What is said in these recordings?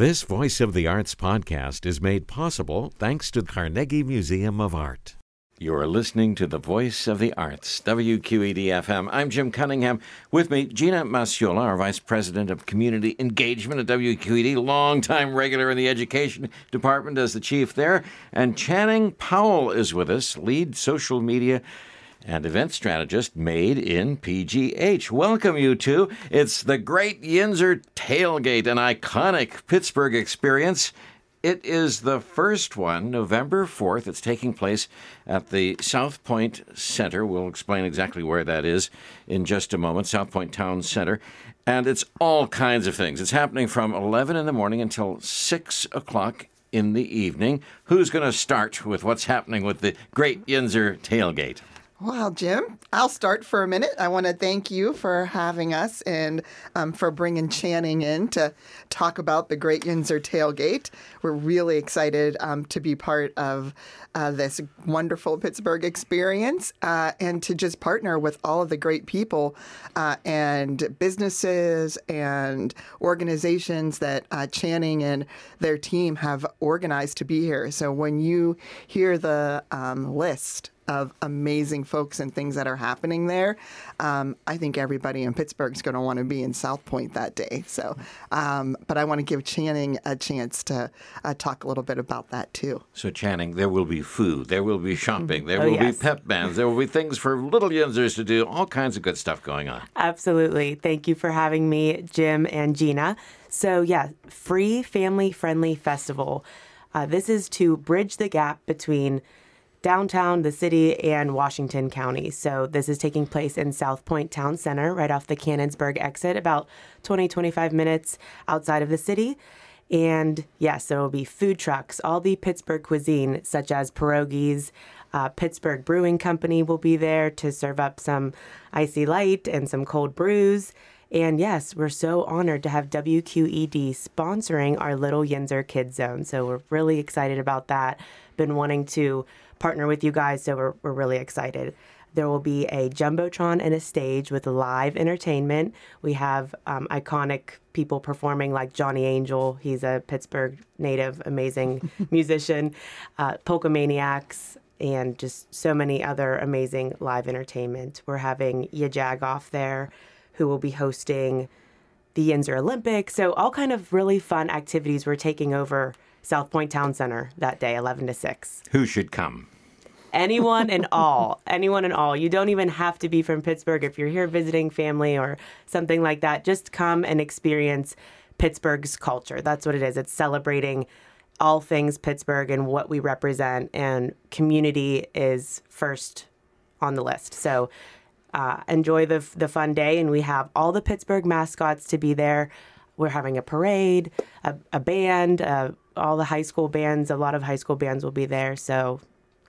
This Voice of the Arts podcast is made possible thanks to the Carnegie Museum of Art. You're listening to the Voice of the Arts, WQED FM. I'm Jim Cunningham. With me, Gina Masciola, our Vice President of Community Engagement at WQED, longtime regular in the Education Department as the chief there. And Channing Powell is with us, lead social media and event strategist made in PGH. Welcome, you two. It's the Great Yinzer Tailgate, an iconic Pittsburgh experience. It is the first one, November 4th. It's taking place at the South Point Center. We'll explain exactly where that is in just a moment. South Point Town Center. And it's all kinds of things. It's happening from 11 in the morning until 6 o'clock in the evening. Who's going to start with what's happening with the Great Yinzer Tailgate? Well, Jim, I'll start for a minute. I want to thank you for having us and um, for bringing Channing in to talk about the Great Yinzer Tailgate. We're really excited um, to be part of uh, this wonderful Pittsburgh experience uh, and to just partner with all of the great people uh, and businesses and organizations that uh, Channing and their team have organized to be here. So when you hear the um, list, of amazing folks and things that are happening there. Um, I think everybody in Pittsburgh is going to want to be in South Point that day. So, um, but I want to give Channing a chance to uh, talk a little bit about that too. So, Channing, there will be food, there will be shopping, there Oh, will yes. be pep bands, there will be things for little Yinzers to do, all kinds of good stuff going on. Absolutely. Thank you for having me, Jim and Gina. So, yeah, free family friendly festival. Uh, this is to bridge the gap between downtown, the city, and Washington County. So, this is taking place in South Point Town Center, right off the Canonsburg exit, about 20, 25 minutes outside of the city. And yes, there will be food trucks, all the Pittsburgh cuisine, such as pierogies. Uh, Pittsburgh Brewing Company will be there to serve up some IC Light and some cold brews. And yes, we're so honored to have WQED sponsoring our Little Yinzer Kids Zone. So we're really excited about that. Been wanting to partner with you guys, so we're, we're really excited. There will be a jumbotron and a stage with live entertainment. We have um, iconic people performing like Johnny Angel. He's a Pittsburgh native, amazing musician. Uh, Polka Maniacs, and just so many other amazing live entertainment. We're having Ya Jagoff there, who will be hosting the Yinzer Olympics. So all kind of really fun activities. We're taking over South Point Town Center that day, 11 to 6 Who should come? anyone and all. Anyone and all. You don't even have to be from pittsburgh if you're here visiting family or something like that. Just come and experience pittsburgh's culture. That's what it is. It's celebrating all things pittsburgh and what we represent and community is first on the list. So uh, enjoy the, the fun day and we have all the pittsburgh mascots to be there we're having a parade a, a band uh, all the high school bands a lot of high school bands will be there so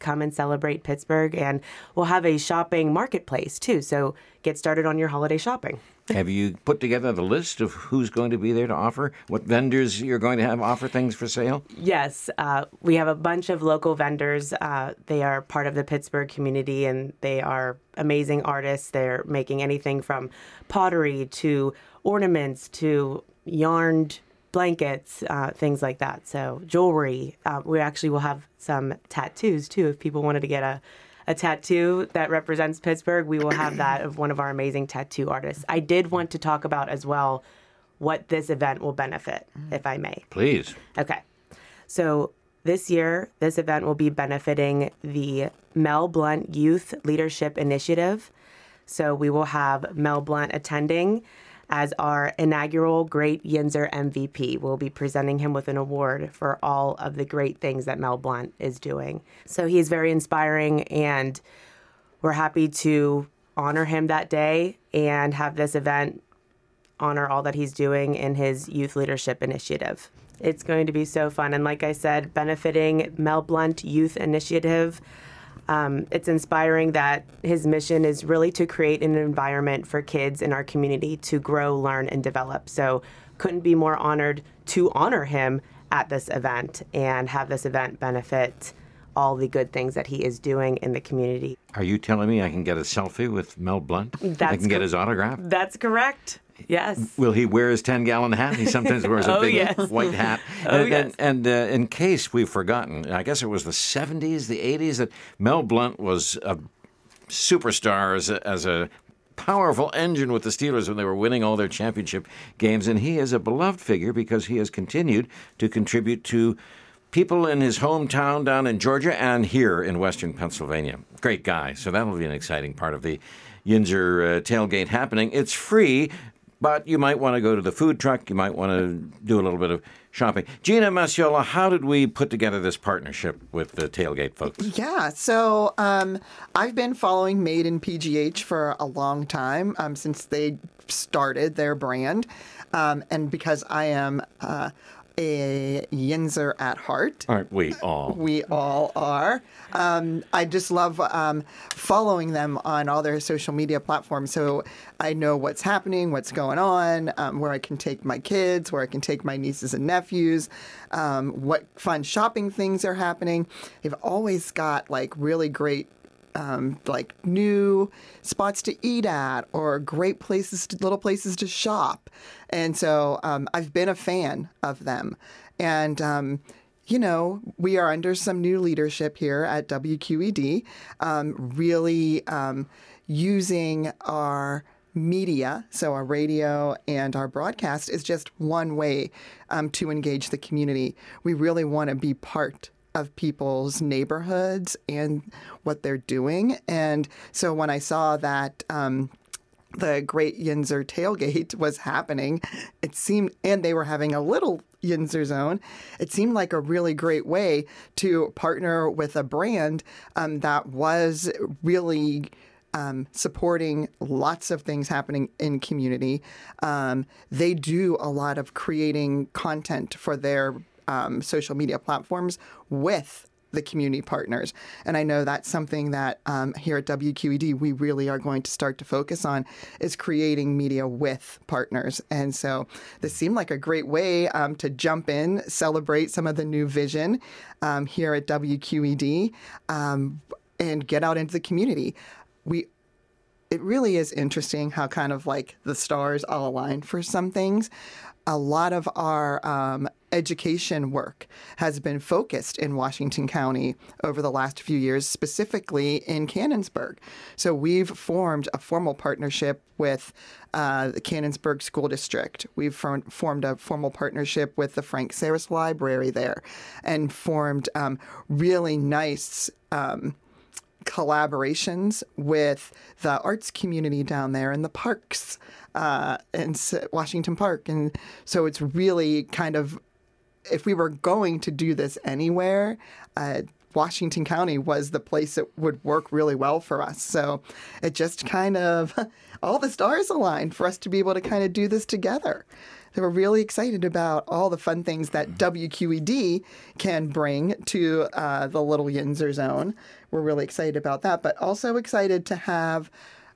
come and celebrate Pittsburgh. And we'll have a shopping marketplace too. So get started on your holiday shopping. Have you put together the list of who's going to be there to offer? What vendors you're going to have offer things for sale? Yes, uh, we have a bunch of local vendors. Uh, they are part of the Pittsburgh community and they are amazing artists. They're making anything from pottery to ornaments to yarned blankets, uh, things like that. So jewelry. Uh, we actually will have some tattoos too. If people wanted to get a, a tattoo that represents Pittsburgh, we will have that of one of our amazing tattoo artists. I did want to talk about as well what this event will benefit, if I may. Please. Okay. So this year, this event will be benefiting the Mel Blunt Youth Leadership Initiative. So we will have Mel Blunt attending as our inaugural Great Yinzer MVP. We'll be presenting him with an award for all of the great things that Mel Blunt is doing. So he's very inspiring, and we're happy to honor him that day and have this event honor all that he's doing in his youth leadership initiative. It's going to be so fun. And like I said, benefiting Mel Blunt Youth Initiative. Um, it's inspiring that his mission is really to create an environment for kids in our community to grow, learn, and develop. So, couldn't be more honored to honor him at this event and have this event benefit all the good things that he is doing in the community. Are you telling me I can get a selfie with Mel Blunt? I That's can get his autograph? That's correct. Yes. Will he wear his 10 gallon hat? He sometimes wears a Oh, big yes. white hat. Oh, and yes. and, and uh, in case we've forgotten, I guess it was the 70s, the 80s, that Mel Blunt was a superstar as a, as a powerful engine with the Steelers when they were winning all their championship games. And he is a beloved figure because he has continued to contribute to people in his hometown down in Georgia and here in western Pennsylvania. Great guy. So that'll be an exciting part of the Yinzer uh, tailgate happening. It's free, but you might want to go to the food truck. You might want to do a little bit of shopping. Gina Masciola, how did we put together this partnership with the tailgate folks? Yeah, so um, I've been following Made in PGH for a long time um, since they started their brand, um, and because I am uh, a Yinzer at heart. Aren't we all? We all are. Um, I just love um, following them on all their social media platforms. So I know what's happening, what's going on, um, where I can take my kids, where I can take my nieces and nephews, um, what fun shopping things are happening. They've always got like really great um, like new spots to eat at or great places, to, little places to shop. And so um, I've been a fan of them. And, um, you know, we are under some new leadership here at WQED, um, really um, using our media, so our radio and our broadcast, is just one way um, to engage the community. We really want to be part of people's neighborhoods and what they're doing. And so when I saw that, um, the Great Yinzer tailgate was happening, it seemed, and they were having a little Yinzer zone. It seemed like a really great way to partner with a brand um, that was really um, supporting lots of things happening in community. Um, they do a lot of creating content for their um, social media platforms with the community partners. And I know that's something that um, here at WQED we really are going to start to focus on is creating media with partners. And so this seemed like a great way um, to jump in, celebrate some of the new vision um, here at WQED, um, and get out into the community. We it really is interesting how kind of like the stars all align for some things. A lot of our um, education work has been focused in Washington County over the last few years, specifically in Canonsburg. So we've formed a formal partnership with uh, the Canonsburg School District. We've form- formed a formal partnership with the Frank Sarris Library there and formed um, really nice. Um, collaborations with the arts community down there and the parks uh, in Washington Park. And so it's really kind of, if we were going to do this anywhere, uh, Washington County was the place that would work really well for us. So it just kind of, all the stars aligned for us to be able to kind of do this together. So we're really excited about all the fun things that WQED can bring to uh, the Little Yinzer Zone. We're really excited about that, but also excited to have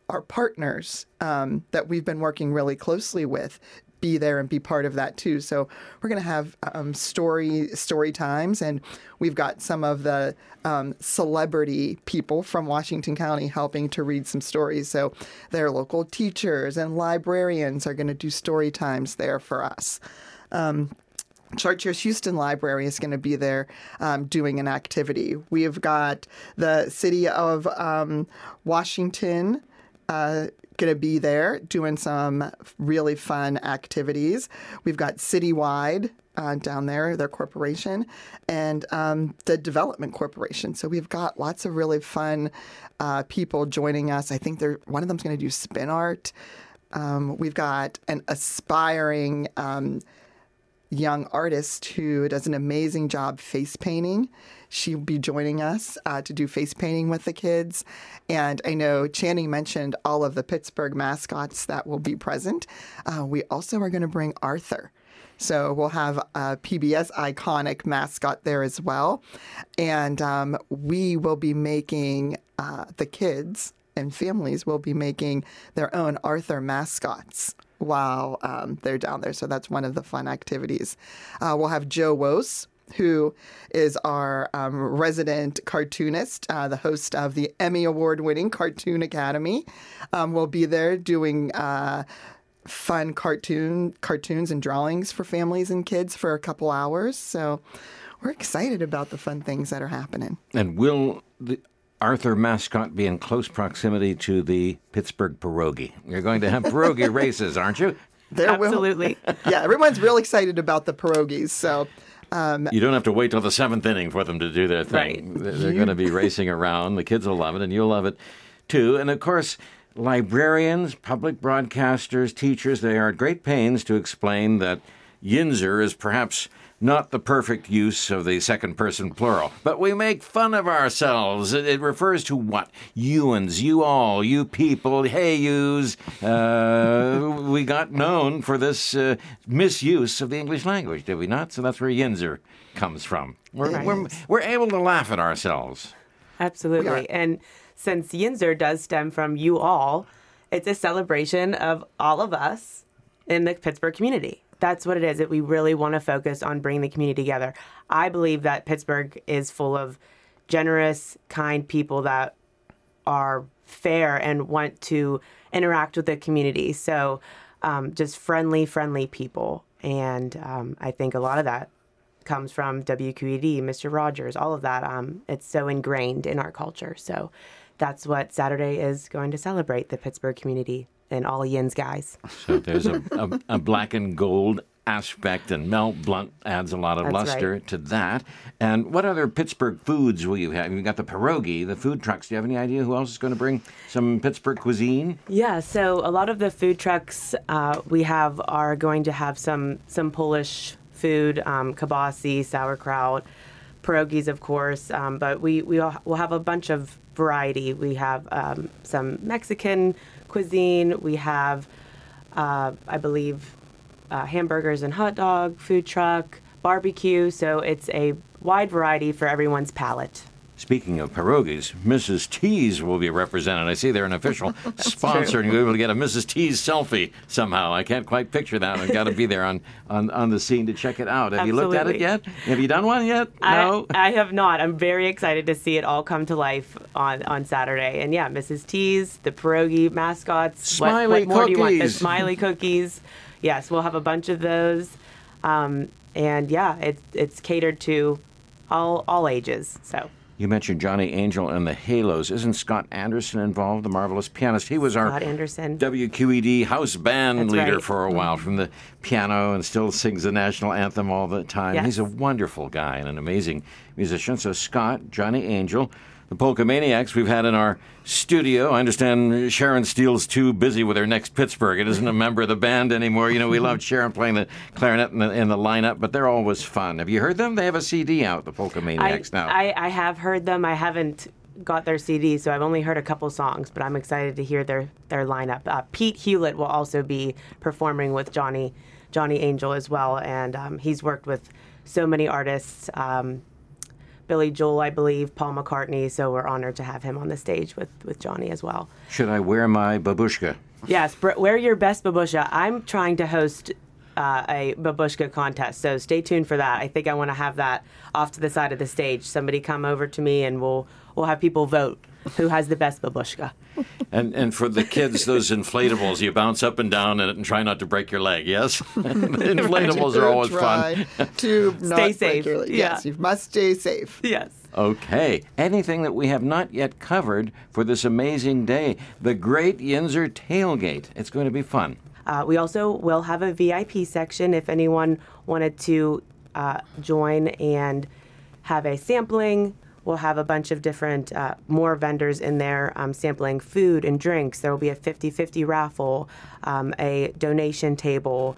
our partners um, that we've been working really closely with be there and be part of that too. So we're going to have um, story story times, and we've got some of the um, celebrity people from Washington County helping to read some stories. So their local teachers and librarians are going to do story times there for us. Um, Chartiers Houston Library is going to be there um, doing an activity. We've got the city of um, Washington uh, going to be there doing some really fun activities. We've got Citywide uh, down there, their corporation, and um, the Development Corporation. So we've got lots of really fun uh, people joining us. I think they're one of them's going to do spin art. Um, we've got an aspiring um, young artist who does an amazing job face painting. She'll be joining us uh, to do face painting with the kids. And I know Channing mentioned all of the Pittsburgh mascots that will be present. Uh, we also are going to bring Arthur. So we'll have a PBS iconic mascot there as well. And um, we will be making uh, the kids and families will be making their own Arthur mascots while um, they're down there. So that's one of the fun activities. Uh, we'll have Joe Wos, who is our um, resident cartoonist, uh, the host of the Emmy Award winning Cartoon Academy, um, will be there doing. Uh, fun cartoon cartoons and drawings for families and kids for a couple hours. So we're excited about the fun things that are happening. And will the Arthur mascot be in close proximity to the Pittsburgh pierogi? You're going to have pierogi races, aren't you? There will- Absolutely. yeah, everyone's real excited about the pierogies. So um, You don't have to wait till the seventh inning for them to do their thing. Right. They're, they're going to be racing around. The kids will love it, and you'll love it too. And of course, librarians, public broadcasters, teachers, they are at great pains to explain that Yinzer is perhaps not the perfect use of the second person plural. But we make fun of ourselves. It, it refers to what? Youans, you all, you people, hey yous. Uh, we got known for this uh, misuse of the English language, did we not? So that's where Yinzer comes from. We're, Right. we're, we're able to laugh at ourselves. Absolutely. And since Yinzer does stem from you all, it's a celebration of all of us in the Pittsburgh community. That's what it is. That we really want to focus on bringing the community together. I believe that Pittsburgh is full of generous, kind people that are fair and want to interact with the community. So, um, just friendly, friendly people. And um, I think a lot of that comes from WQED, Mr. Rogers, all of that. Um, it's so ingrained in our culture. So, that's what Saturday is going to celebrate the Pittsburgh community and all Yin's guys. So there's a, a, a black and gold aspect, and Mel Blunt adds a lot of That's luster right. to that. And what other Pittsburgh foods will you have? You've got the pierogi, the food trucks. Do you have any idea who else is going to bring some Pittsburgh cuisine? Yeah, so a lot of the food trucks uh, we have are going to have some some Polish food, um, kibasi, sauerkraut, pierogies, of course. Um, but we we will we'll have a bunch of variety. We have um, some Mexican cuisine. We have, uh, I believe, uh, hamburgers and hot dog food truck, barbecue. So it's a wide variety for everyone's palate. Speaking of pierogies, Mrs. T's will be represented. I see they're an official sponsor, and you'll be able to get a Mrs. T's selfie somehow. I can't quite picture that. I've got to be there on, on, on the scene to check it out. Have you looked at it yet? Have you done one yet? No? I, I have not. I'm very excited to see it all come to life on, on Saturday. And yeah, Mrs. T's, the pierogi mascots. what- Smiley what, more do you want? The smiley cookies. Yes, we'll have a bunch of those. Um, and yeah, it's it's catered to all all ages. So You mentioned Johnny Angel and the Halos. Isn't Scott Anderson involved, the marvelous pianist? He was our Scott Anderson. WQED house band That's leader right. for a while from the piano and still sings the national anthem all the time. Yes. He's a wonderful guy and an amazing musician. So, Scott, Johnny Angel, the Polka Maniacs we've had in our studio. I understand Sharon Steele's too busy with her next Pittsburgh and isn't a member of the band anymore. You know, we loved Sharon playing the clarinet in the, in the lineup, but they're always fun. Have you heard them? They have a CD out, the Polka I, Maniacs now. I I have heard them. I haven't got their CD, so I've only heard a couple songs, but I'm excited to hear their their lineup. Uh, Pete Hewlett will also be performing with Johnny Johnny Angel as well, and um, he's worked with so many artists. Um, Billy Joel, I believe, Paul McCartney. So we're honored to have him on the stage with, with Johnny as well. Should I wear my babushka? Yes, wear your best babushka. I'm trying to host uh, a babushka contest, so stay tuned for that. I think I want to have that off to the side of the stage. Somebody come over to me, and we'll we'll have people vote who has the best babushka. And and for the kids, those inflatables, you bounce up and down in it and try not to break your leg. Yes, the inflatables are always fun. Try to not break safe. your leg. Yeah. Yes, you must stay safe. Yes. Okay. Anything that we have not yet covered for this amazing day? The Great Yinzer Tailgate. It's going to be fun. Uh, we also will have a VIP section if anyone wanted to uh, join and have a sampling. We'll have a bunch of different, uh, more vendors in there um, sampling food and drinks. There will be a 50 50 raffle, um, a donation table,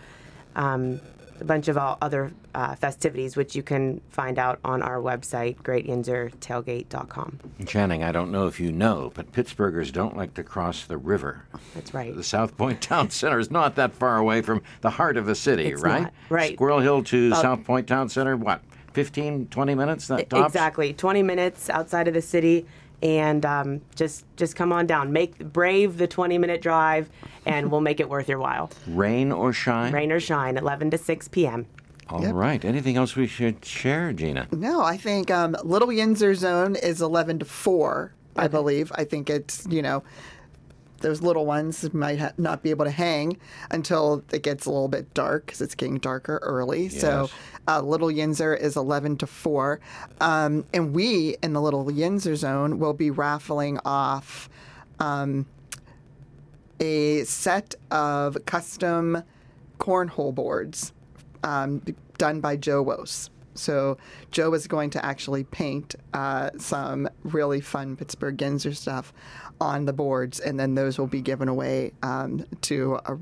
um, a bunch of all other uh, festivities, which you can find out on our website, greatyinzertailgate.com. Channing, I don't know if you know, but Pittsburghers don't like to cross the river. That's right. The South Point Town Center is not that far away from the heart of the city, It's right? not, right. Squirrel Hill to South Point Town Center, what, 15, 20 minutes? That tops? Exactly, 20 minutes outside of the city, and um, just just come on down. Make brave the 20 minute drive, and we'll make it worth your while. Rain or shine? Rain or shine, 11 to 6 p.m. All right. Anything else we should share, Gina? No, I think um, Little Yinzer Zone is 11 to 4, I believe. I think it's, you know, those little ones might ha- not be able to hang until it gets a little bit dark because it's getting darker early. So, uh, Little Yinzer is 11 to 4. Um, and we in the Little Yinzer zone will be raffling off um, a set of custom cornhole boards um, done by Joe Wos. So Joe is going to actually paint uh, some really fun Pittsburgh Yinzer stuff on the boards, and then those will be given away um, to a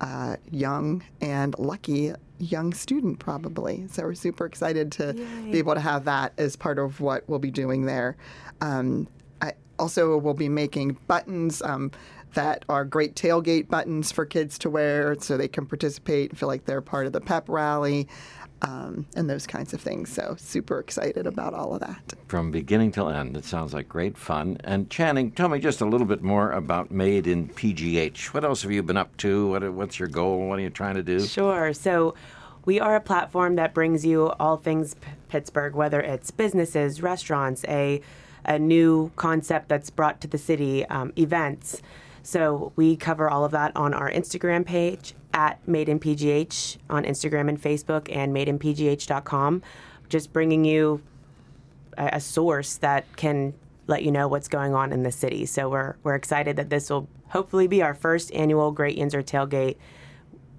uh, young and lucky young student, probably. So we're super excited to be able to have that as part of what we'll be doing there. Um, I also will be making buttons um, that are great tailgate buttons for kids to wear so they can participate and feel like they're part of the pep rally. Um, and those kinds of things. So, super excited about all of that. From beginning till end, it sounds like great fun. And Channing, tell me just a little bit more about Made in PGH. What else have you been up to? What, what's your goal? What are you trying to do? Sure. So we are a platform that brings you all things P- Pittsburgh, whether it's businesses, restaurants, a a new concept that's brought to the city, um, events. So we cover all of that on our Instagram page at Made in PGH on Instagram and Facebook, and madeinpgh.com. Just bringing you a, a source that can let you know what's going on in the city. So we're we're excited that this will hopefully be our first annual Great Yinzer Tailgate.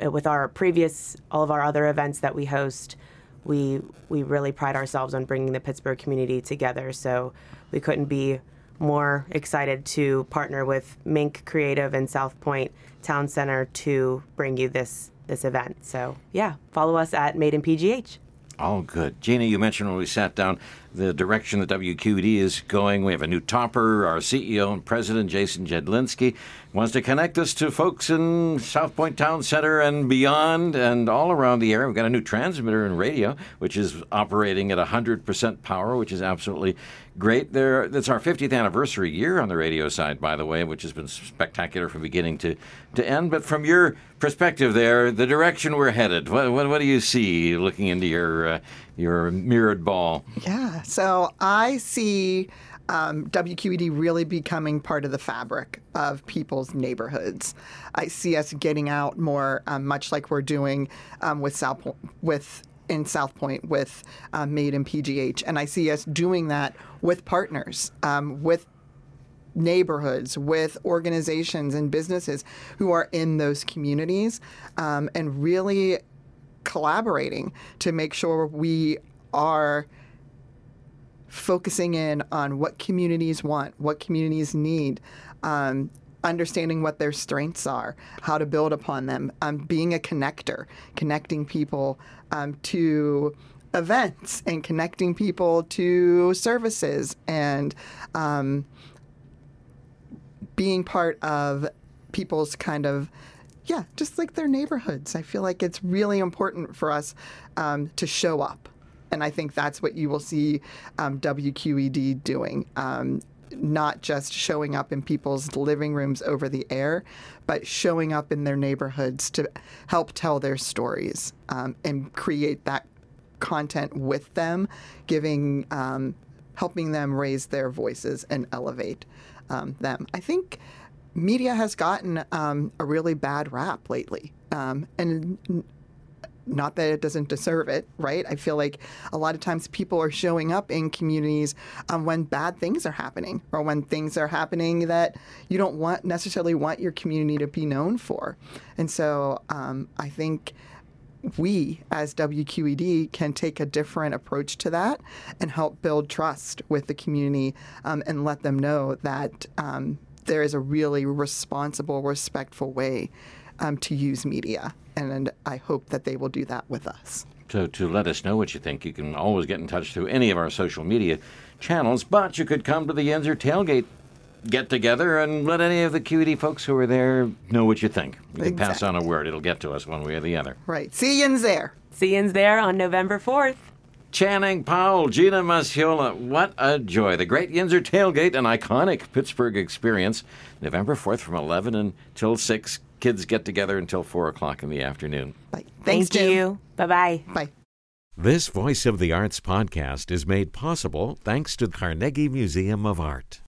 Uh, With our previous all of our other events that we host, we we really pride ourselves on bringing the Pittsburgh community together. So we couldn't be more excited to partner with Mink Creative and South Point Town Center to bring you this this event. So yeah, follow us at Made in PGH. All good. Gina, you mentioned when we sat down the direction that WQED is going. We have a new topper. Our CEO and president, Jason Jedlinski, wants to connect us to folks in South Point Town Center and beyond and all around the area. We've got a new transmitter and radio, which is operating at 100% power, which is absolutely great. There, It's our 50th anniversary year on the radio side, by the way, which has been spectacular from beginning to, to end. But from your perspective there, the direction we're headed, what, what, what do you see looking into your, uh, your mirrored ball? Yeah. So I see um, WQED really becoming part of the fabric of people's neighborhoods. I see us getting out more, um, much like we're doing um, with South with in South Point with um, Made in PGH, and I see us doing that with partners, um, with neighborhoods, with organizations and businesses who are in those communities, um, and really collaborating to make sure we are focusing in on what communities want, what communities need, um, understanding what their strengths are, how to build upon them, um, being a connector, connecting people um, to events and connecting people to services and um, being part of people's kind of yeah just like their neighborhoods i feel like it's really important for us um, to show up and i think that's what you will see um, wqed doing um, not just showing up in people's living rooms over the air but showing up in their neighborhoods to help tell their stories um, and create that content with them giving um, helping them raise their voices and elevate um, them. I think media has gotten um, a really bad rap lately, um, and not that it doesn't deserve it, right? I feel like a lot of times people are showing up in communities um, when bad things are happening, or when things are happening that you don't want necessarily want your community to be known for, and so um, I think we as WQED can take a different approach to that and help build trust with the community um, and let them know that um, there is a really responsible, respectful way um, to use media. And, and I hope that they will do that with us. So to let us know what you think, you can always get in touch through any of our social media channels, but you could come to the Yinzer Tailgate get together and let any of the QED folks who are there know what you think. You can pass on a word. It'll get to us one way or the other. Right. See yous there. See yous there on November 4th. Channing Powell, Gina Masciola, what a joy. The Great Yinzer Tailgate, an iconic Pittsburgh experience. November 4th from 11 until 6. Kids get together until 4 o'clock in the afternoon. Bye. Thanks, Thank Jim. you. Bye bye. Bye. This Voice of the Arts podcast is made possible thanks to the Carnegie Museum of Art.